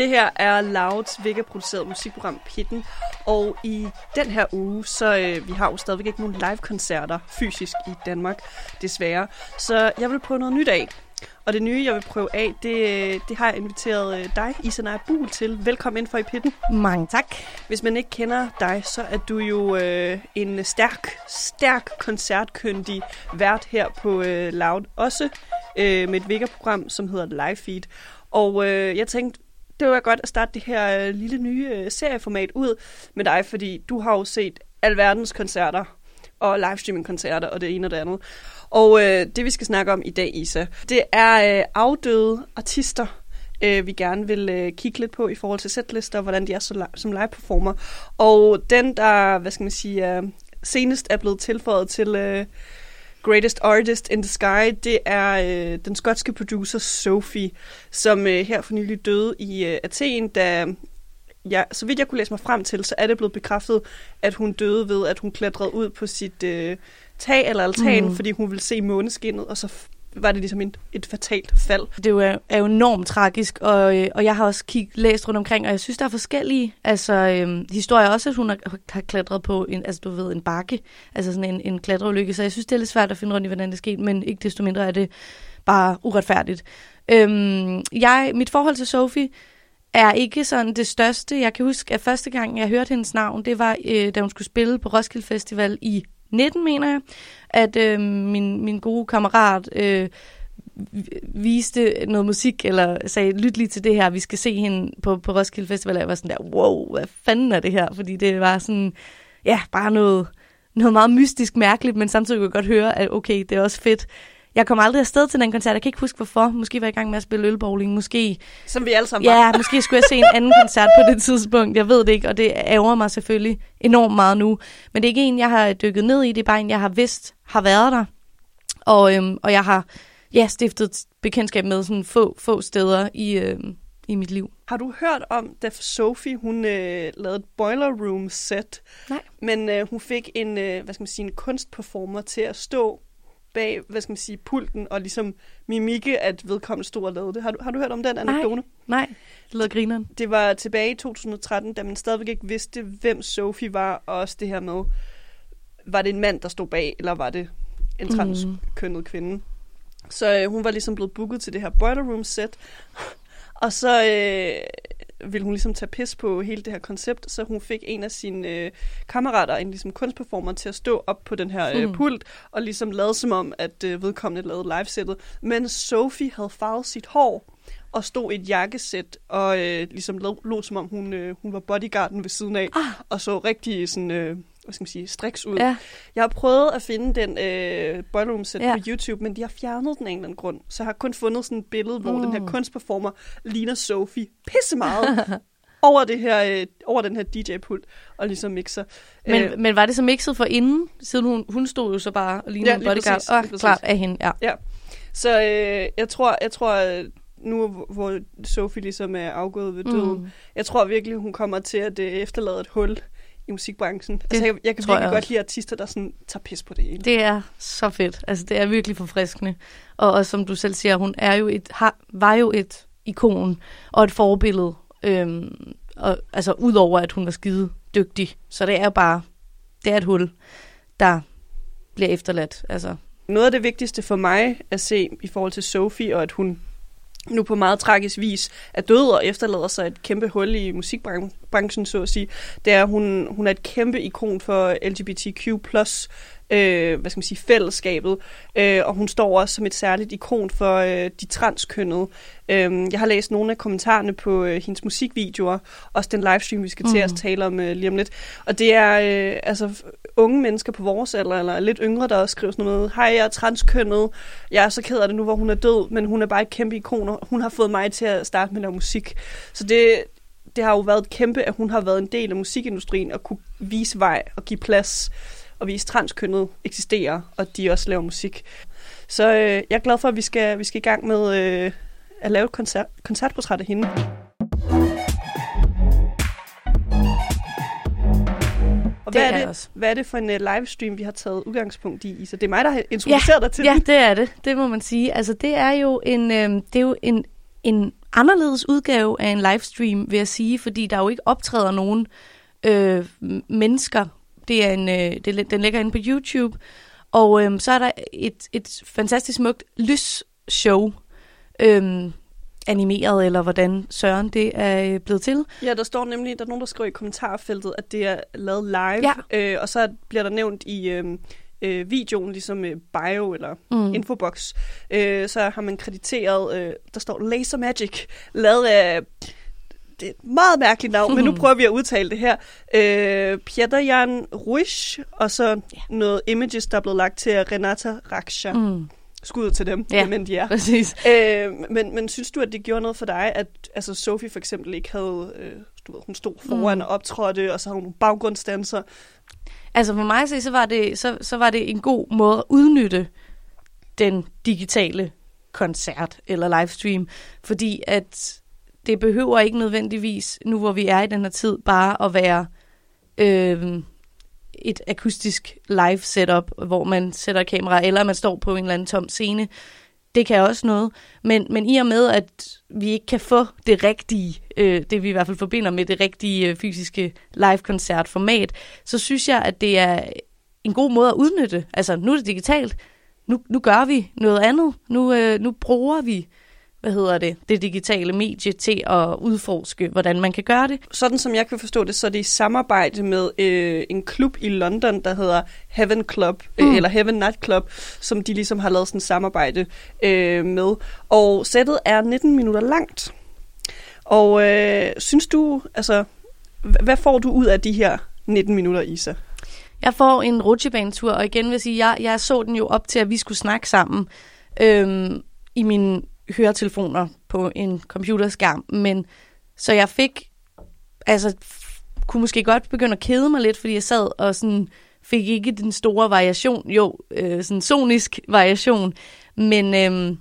Det her er Louds Vega-produceret musikprogram Pitten, og i den her uge, så øh, vi har jo stadigvæk ikke nogen live-koncerter fysisk i Danmark, desværre. Så jeg vil prøve noget nyt af. Og det nye, jeg vil prøve af, det, det har jeg inviteret øh, dig, Isa Naja Buhl, til. Velkommen ind for i Pitten. Mange tak. Hvis man ikke kender dig, så er du jo øh, en stærk, stærk koncertkyndig vært her på øh, Loud. Også øh, med et Vega-program, som hedder Live Feed. Og øh, jeg tænkte, det var godt at starte det her øh, lille nye øh, serieformat ud med dig, fordi du har jo set alverdens koncerter og livestreaming-koncerter og det ene og det andet. Og øh, det, vi skal snakke om i dag, Isa, det er øh, afdøde artister, øh, vi gerne vil øh, kigge lidt på i forhold til setlister, og hvordan de er så, som live-performer. Og den, der, hvad skal man sige, øh, senest er blevet tilføjet til øh, Greatest Artist in the Sky, det er øh, den skotske producer Sophie, som øh, her for nylig døde i øh, Athen, da ja, så vidt jeg kunne læse mig frem til, så er det blevet bekræftet, at hun døde ved, at hun klatrede ud på sit øh, tag eller altan, mm. fordi hun ville se måneskinnet, og så var det ligesom et, et fatalt fald. Det er jo, er jo enormt tragisk, og, øh, og jeg har også kig, læst rundt omkring, og jeg synes, der er forskellige altså, øhm, historier. Også, at hun har, har klatret på en, altså, du ved, en bakke, altså sådan en, en klatreulykke, så jeg synes, det er lidt svært at finde rundt i, hvordan det skete, men ikke desto mindre er det bare uretfærdigt. Øhm, jeg, mit forhold til Sophie er ikke sådan det største. Jeg kan huske, at første gang, jeg hørte hendes navn, det var, øh, da hun skulle spille på Roskilde Festival i 19, mener jeg, at øh, min, min gode kammerat øh, viste noget musik, eller sagde, lyt lige til det her, vi skal se hende på, på Roskilde Festival, og jeg var sådan der, wow, hvad fanden er det her? Fordi det var sådan, ja, bare noget, noget meget mystisk mærkeligt, men samtidig kunne jeg godt høre, at okay, det er også fedt, jeg kom aldrig afsted til den koncert. Jeg kan ikke huske, hvorfor. Måske var jeg i gang med at spille ølbowling. Måske... Som vi alle sammen var. Ja, måske skulle jeg se en anden koncert på det tidspunkt. Jeg ved det ikke, og det ærger mig selvfølgelig enormt meget nu. Men det er ikke en, jeg har dykket ned i. Det er bare en, jeg har vidst har været der. Og, øhm, og jeg har ja, stiftet bekendtskab med sådan få, få steder i, øhm, i mit liv. Har du hørt om, da Sophie hun øh, lavede et Boiler Room set? Nej. Men øh, hun fik en, øh, hvad skal man sige, en kunstperformer til at stå bag, hvad skal man sige, pulten, og ligesom mimikke, at vedkommende stod og lavede det. Har du, har du hørt om den anekdote? Nej, nej. Det lød grineren. Det var tilbage i 2013, da man stadigvæk ikke vidste, hvem Sophie var, og også det her med, var det en mand, der stod bag, eller var det en mhm. transkønnet mm. kvinde? Så øh, hun var ligesom blevet booket til det her Boiler Room set, og så øh, ville hun ligesom tage pis på hele det her koncept, så hun fik en af sine øh, kammerater, en ligesom kunstperformer, til at stå op på den her øh, mm. pult, og ligesom lade som om, at øh, vedkommende lavede livesættet. Men Sophie havde farvet sit hår, og stod i et jakkesæt, og øh, ligesom lå, som om hun, øh, hun var bodyguarden ved siden af, ah. og så rigtig sådan... Øh, hvad skal man sige, striks ud. Ja. Jeg har prøvet at finde den øh, boiler set ja. på YouTube, men de har fjernet den af en eller anden grund. Så jeg har kun fundet sådan et billede, hvor mm. den her kunstperformer ligner Sophie pisse meget over, det her, øh, over den her DJ-pult og ligesom mixer. Men, øh, men var det så mixet for inden? Siden hun, hun stod jo så bare og lignede ja, en bodyguard. Og oh, klart af hende, ja. ja. Så øh, jeg tror, jeg tror nu hvor Sophie ligesom er afgået ved døden, mm. jeg tror virkelig, hun kommer til at det efterlade et hul i musikbranchen. Det altså, jeg, jeg kan virkelig jeg godt lide artister, der sådan tager pis på det hele. Det er så fedt. Altså, det er virkelig forfriskende. Og, og som du selv siger, hun er jo et, har, var jo et ikon og et forbillede. Øhm, og, altså, udover at hun var skide dygtig. Så det er bare, det er et hul, der bliver efterladt. Altså. Noget af det vigtigste for mig at se i forhold til Sophie, og at hun nu på meget tragisk vis er død og efterlader sig et kæmpe hul i musikbranchen, så at sige. Det er, hun, hun er et kæmpe ikon for LGBTQ+, øh, hvad skal man sige, fællesskabet, øh, og hun står også som et særligt ikon for øh, de transkønnede. Øh, jeg har læst nogle af kommentarerne på øh, hendes musikvideoer, også den livestream, vi skal mm. til at tale om øh, lige om lidt. Og det er øh, altså unge mennesker på vores alder, eller lidt yngre, der skriver sådan noget, hej, jeg er transkønnet, jeg er så ked af det nu, hvor hun er død, men hun er bare et kæmpe ikon, og hun har fået mig til at starte med at lave musik. Så det, det har jo været kæmpe, at hun har været en del af musikindustrien og kunne vise vej og give plads og vise transkønnet eksisterer, og de også laver musik. Så øh, jeg er glad for, at vi skal, vi skal i gang med øh, at lave et koncert, koncertportræt af hende. Og hvad, er det, hvad er det for en uh, livestream, vi har taget udgangspunkt i, Så Det er mig, der har introduceret ja, dig til Ja, det er det. Det må man sige. Altså, det er jo en, øh, det er jo en, en anderledes udgave af en livestream, vil jeg sige, fordi der jo ikke optræder nogen øh, mennesker. Det er en, øh, det, den ligger inde på YouTube, og øh, så er der et, et fantastisk smukt lysshow, øh, animeret, eller hvordan Søren det er øh, blevet til. Ja, der står nemlig, der er nogen, der skriver i kommentarfeltet, at det er lavet live, ja. øh, og så bliver der nævnt i øh, øh, videoen, ligesom øh, bio eller mm. infobox, øh, så har man krediteret, øh, der står Laser Magic, lavet af det er et meget mærkeligt navn, men nu prøver vi at udtale det her. Øh, Pieter Jan Ruiz, og så yeah. noget images, der er blevet lagt til Renata Raksha. Mm. Skud til dem, ja, men de er. præcis. Øh, men, men synes du, at det gjorde noget for dig, at altså Sophie for eksempel ikke havde, øh, du ved, hun stod foran mm. og optrådte, og så havde hun nogle baggrundsdanser. Altså for mig så var, det, så, så var det en god måde at udnytte den digitale koncert eller livestream, fordi at det behøver ikke nødvendigvis, nu hvor vi er i den her tid, bare at være øh, et akustisk live setup, hvor man sætter kamera, eller man står på en eller anden tom scene. Det kan også noget. Men, men i og med, at vi ikke kan få det rigtige, øh, det vi i hvert fald forbinder med det rigtige øh, fysiske live-koncertformat, så synes jeg, at det er en god måde at udnytte. Altså, nu er det digitalt. Nu, nu gør vi noget andet. Nu, øh, nu bruger vi hvad hedder det, det digitale medie til at udforske, hvordan man kan gøre det. Sådan som jeg kan forstå det, så er det i samarbejde med øh, en klub i London, der hedder Heaven Club, øh, mm. eller Heaven Night Club, som de ligesom har lavet sådan et samarbejde øh, med. Og sættet er 19 minutter langt. Og øh, synes du, altså, hvad får du ud af de her 19 minutter, Isa? Jeg får en rutsjebanetur, og igen vil jeg sige, jeg, jeg så den jo op til, at vi skulle snakke sammen øhm, i min høretelefoner på en computerskærm, men så jeg fik, altså kunne måske godt begynde at kede mig lidt, fordi jeg sad og sådan fik ikke den store variation, jo, øh, sådan sonisk variation, men, øh,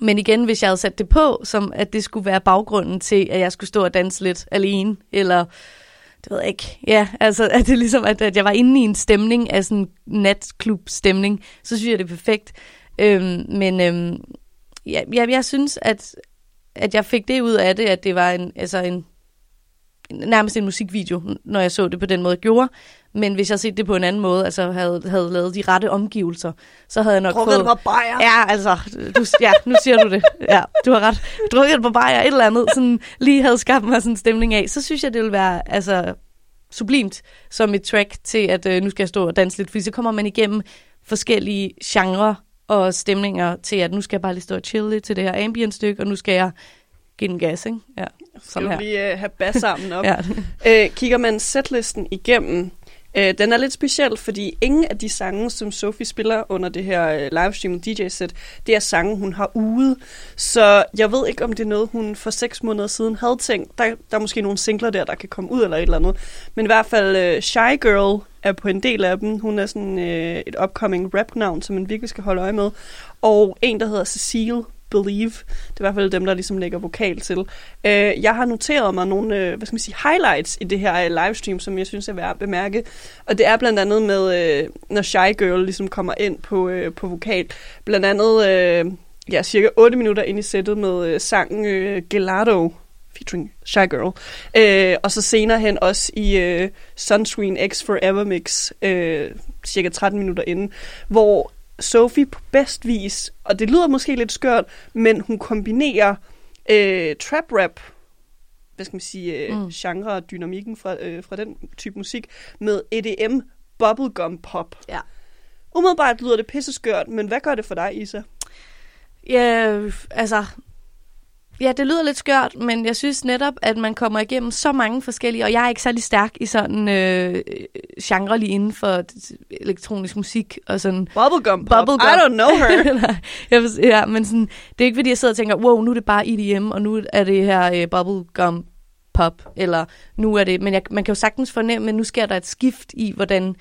men igen, hvis jeg havde sat det på, som at det skulle være baggrunden til, at jeg skulle stå og danse lidt alene, eller det ved jeg ikke, ja, altså at det ligesom, at, at jeg var inde i en stemning af sådan natklub-stemning, så synes jeg, det er perfekt. Øhm, men, øhm, ja, jeg, jeg synes, at, at jeg fik det ud af det, at det var en, altså en, nærmest en musikvideo, når jeg så det på den måde, jeg gjorde. Men hvis jeg set det på en anden måde, altså havde, havde lavet de rette omgivelser, så havde jeg nok Drukket fået... bajer. Ja, altså, du, ja, nu siger du det. Ja, du har ret. Drukket et par bajer, et eller andet, sådan lige havde skabt mig sådan en stemning af. Så synes jeg, det ville være, altså, sublimt som et track til, at øh, nu skal jeg stå og danse lidt, fordi så kommer man igennem forskellige genrer og stemninger til, at nu skal jeg bare lige stå og chill lidt til det her ambient stykke, og nu skal jeg give den gas, ikke? Ja, skal her. lige uh, have bassarmen op. ja. uh, kigger man setlisten igennem, Øh, den er lidt speciel, fordi ingen af de sange, som Sophie spiller under det her øh, livestream DJ-sæt, det er sange, hun har ude. Så jeg ved ikke, om det er noget, hun for seks måneder siden havde tænkt. Der, der er måske nogle singler der, der kan komme ud eller et eller andet. Men i hvert fald øh, Shy Girl er på en del af dem. Hun er sådan øh, et upcoming rap-navn, som man virkelig skal holde øje med. Og en, der hedder Cecile Believe. Det er i hvert fald dem, der ligesom lægger vokal til. Øh, jeg har noteret mig nogle øh, hvad skal man sige, highlights i det her øh, livestream, som jeg synes er værd at bemærke. Og det er blandt andet med, øh, når Shy Girl ligesom kommer ind på, øh, på vokal. Blandt andet øh, ja, cirka 8 minutter ind i sættet med øh, sangen øh, Gelato featuring Shy Girl. Øh, og så senere hen også i øh, Sunscreen X Forever Mix, øh, cirka 13 minutter inden, hvor Sophie på bedst vis, og det lyder måske lidt skørt, men hun kombinerer øh, trap rap, hvad skal man sige, øh, mm. genre og dynamikken fra, øh, fra den type musik, med EDM bubblegum pop. Ja. Umiddelbart lyder det pisse skørt, men hvad gør det for dig, Isa? Ja, altså, Ja, det lyder lidt skørt, men jeg synes netop, at man kommer igennem så mange forskellige, og jeg er ikke særlig stærk i sådan øh, genre lige inden for elektronisk musik og sådan... Bubblegum pop. Bubblegum. I don't know her. Nej, jeg, ja, men sådan, det er ikke fordi, jeg sidder og tænker, wow, nu er det bare EDM, og nu er det her øh, bubblegum pop, eller nu er det... Men jeg, man kan jo sagtens fornemme, at nu sker der et skift i, hvordan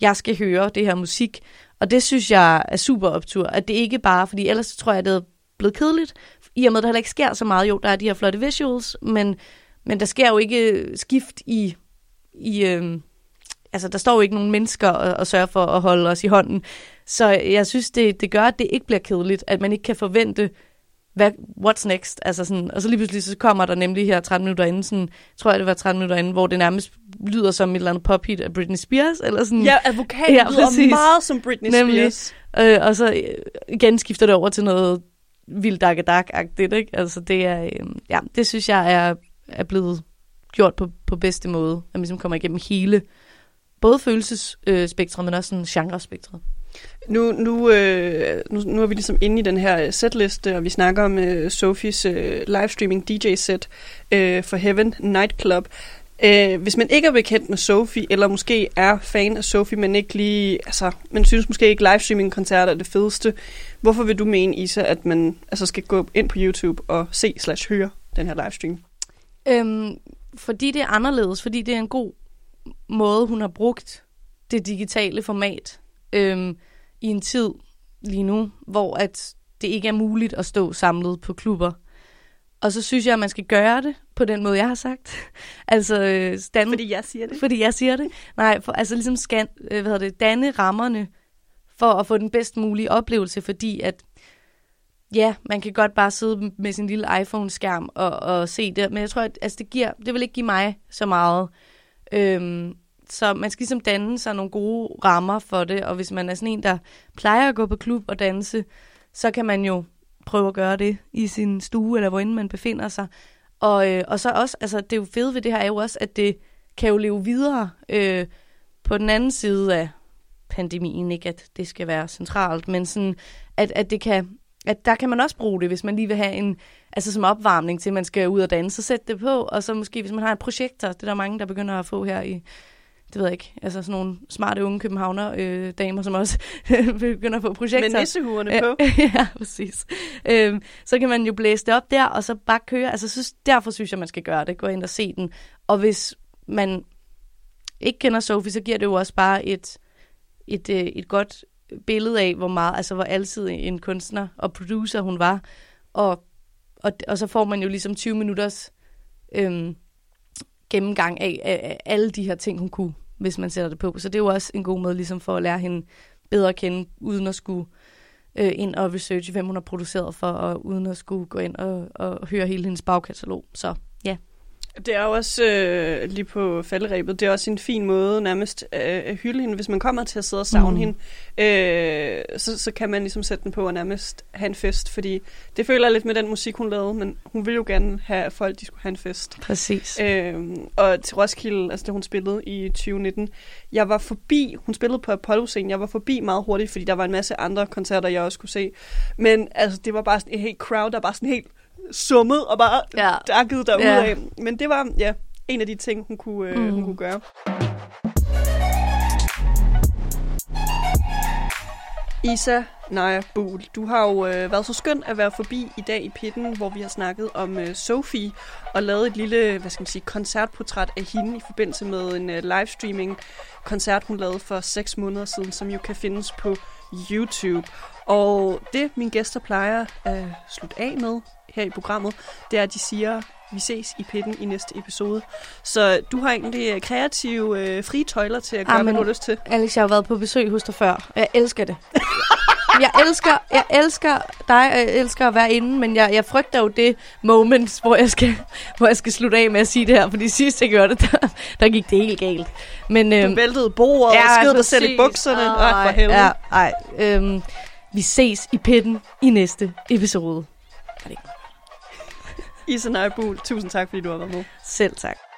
jeg skal høre det her musik. Og det synes jeg er super optur, at det ikke bare, fordi ellers tror jeg, det er blevet kedeligt, i og med, at der heller ikke sker så meget, jo, der er de her flotte visuals, men, men der sker jo ikke skift i, i øh, altså der står jo ikke nogen mennesker og, og sørger for at holde os i hånden. Så jeg synes, det, det gør, at det ikke bliver kedeligt, at man ikke kan forvente hvad, what's next? Altså sådan, og så lige pludselig så kommer der nemlig her 13 minutter inden, sådan, tror jeg det var 13 minutter inden, hvor det nærmest lyder som et eller andet pop hit af Britney Spears, eller sådan. Ja, advokaten ja, lyder præcis. meget som Britney nemlig. Spears. Øh, og så øh, igen skifter det over til noget vildt dak agtigt ikke? Altså det er, øh, ja, det synes jeg er, er blevet gjort på, på bedste måde, at man ligesom kommer igennem hele, både følelsesspektret, øh, men også sådan genrespektret. Nu, nu, øh, nu, nu er vi ligesom inde i den her setliste, og vi snakker om øh, Sofies øh, livestreaming DJ-set øh, for Heaven Nightclub. Øh, hvis man ikke er bekendt med Sophie, eller måske er fan af Sophie, men ikke lige, altså, man synes måske ikke livestreaming-koncerter er det fedeste, hvorfor vil du mene, Isa, at man altså, skal gå ind på YouTube og se slash høre den her livestream? Øhm, fordi det er anderledes, fordi det er en god måde, hun har brugt det digitale format øhm, i en tid lige nu, hvor at det ikke er muligt at stå samlet på klubber. Og så synes jeg, at man skal gøre det på den måde, jeg har sagt. altså, øh, stand, fordi jeg siger det? Fordi jeg siger det. Nej, for, altså ligesom scan, øh, hvad hedder det, danne rammerne for at få den bedst mulige oplevelse, fordi at ja, man kan godt bare sidde med sin lille iPhone-skærm og, og se det, men jeg tror, at altså, det, giver, det vil ikke give mig så meget. Øhm, så man skal ligesom danne sig nogle gode rammer for det, og hvis man er sådan en, der plejer at gå på klub og danse, så kan man jo prøve at gøre det i sin stue, eller hvor man befinder sig. Og, øh, og så også, altså det er jo fedt ved det her er jo også, at det kan jo leve videre øh, på den anden side af pandemien, ikke at det skal være centralt, men sådan, at, at det kan, at der kan man også bruge det, hvis man lige vil have en, altså som opvarmning til, at man skal ud og danse, så sæt det på, og så måske, hvis man har et projektor, det er der mange, der begynder at få her i det ved jeg ikke, altså sådan nogle smarte unge københavner øh, damer, som også begynder at få projekter. Med nissehuerne på. ja, præcis. Øhm, så kan man jo blæse det op der, og så bare køre. Altså synes, derfor synes jeg, man skal gøre det. Gå ind og se den. Og hvis man ikke kender Sofie, så giver det jo også bare et, et, et, øh, et godt billede af, hvor meget, altså hvor altid en kunstner og producer hun var. Og, og, og så får man jo ligesom 20 minutters øhm, gennemgang af, af, af alle de her ting, hun kunne, hvis man sætter det på. Så det er jo også en god måde ligesom for at lære hende bedre at kende, uden at skulle øh, ind og researche, hvem hun har produceret for, og uden at skulle gå ind og, og høre hele hendes bagkatalog. Så. Det er jo også øh, lige på falderæbet, det er også en fin måde nærmest øh, at hylde hende. Hvis man kommer til at sidde og savne mm. hende, øh, så, så kan man ligesom sætte den på og nærmest have en fest. Fordi det føler jeg lidt med den musik, hun lavede, men hun ville jo gerne have, at folk de skulle have en fest. Præcis. Øh, og til Roskilde, altså det hun spillede i 2019, jeg var forbi, hun spillede på Apollo-scenen, jeg var forbi meget hurtigt, fordi der var en masse andre koncerter, jeg også kunne se. Men altså, det var bare sådan en helt crowd, der bare sådan helt summet og bare ja. dakket derude ja. af. Men det var ja, en af de ting, hun kunne, øh, mm. hun kunne gøre. Isa Naja Buhl, du har jo øh, været så skøn at være forbi i dag i Pitten, hvor vi har snakket om øh, Sophie og lavet et lille, hvad skal man sige, koncertportræt af hende i forbindelse med en øh, livestreaming koncert, hun lavede for seks måneder siden, som jo kan findes på YouTube. Og det, mine gæster plejer at slutte af med, her i programmet, det er, at de siger, vi ses i pitten i næste episode. Så du har egentlig øh, kreative, øh, frie tøjler til at gøre, Amen, hvad du har lyst til. Alex, jeg har været på besøg hos dig før. Jeg elsker det. Jeg elsker, jeg elsker dig, og jeg elsker at være inde, men jeg, jeg frygter jo det moment, hvor jeg, skal, hvor jeg skal slutte af med at sige det her, fordi sidst jeg gjorde det, der, der gik det helt galt. Men, øhm, du væltede bordet ja, og skød dig selv i bukserne. Ej, for helvede. Ja, ej, øhm, vi ses i pitten i næste episode. Isa Nøjbul, tusind tak, fordi du har været med. Selv tak.